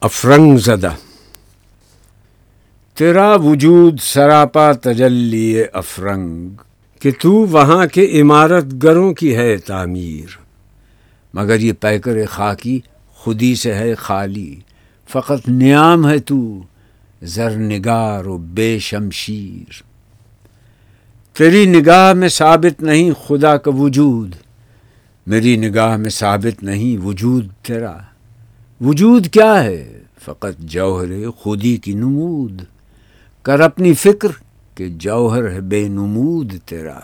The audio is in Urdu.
افرنگ زدہ۔ تیرا وجود سراپا تجلی افرنگ، کہ تو وہاں کے عمارت گروں کی ہے تعمیر۔ مگر یہ پیکر خاکی خودی سے ہے خالی، فقط نیام ہے تو زر نگار و بے شمشیر۔ تیری نگاہ میں ثابت نہیں خدا کا وجود، میری نگاہ میں ثابت نہیں وجود تیرا۔ وجود کیا ہے؟ فقط جوہر خودی کی نمود۔ کر اپنی فکر کہ جوہر ہے بے نمود تیرا۔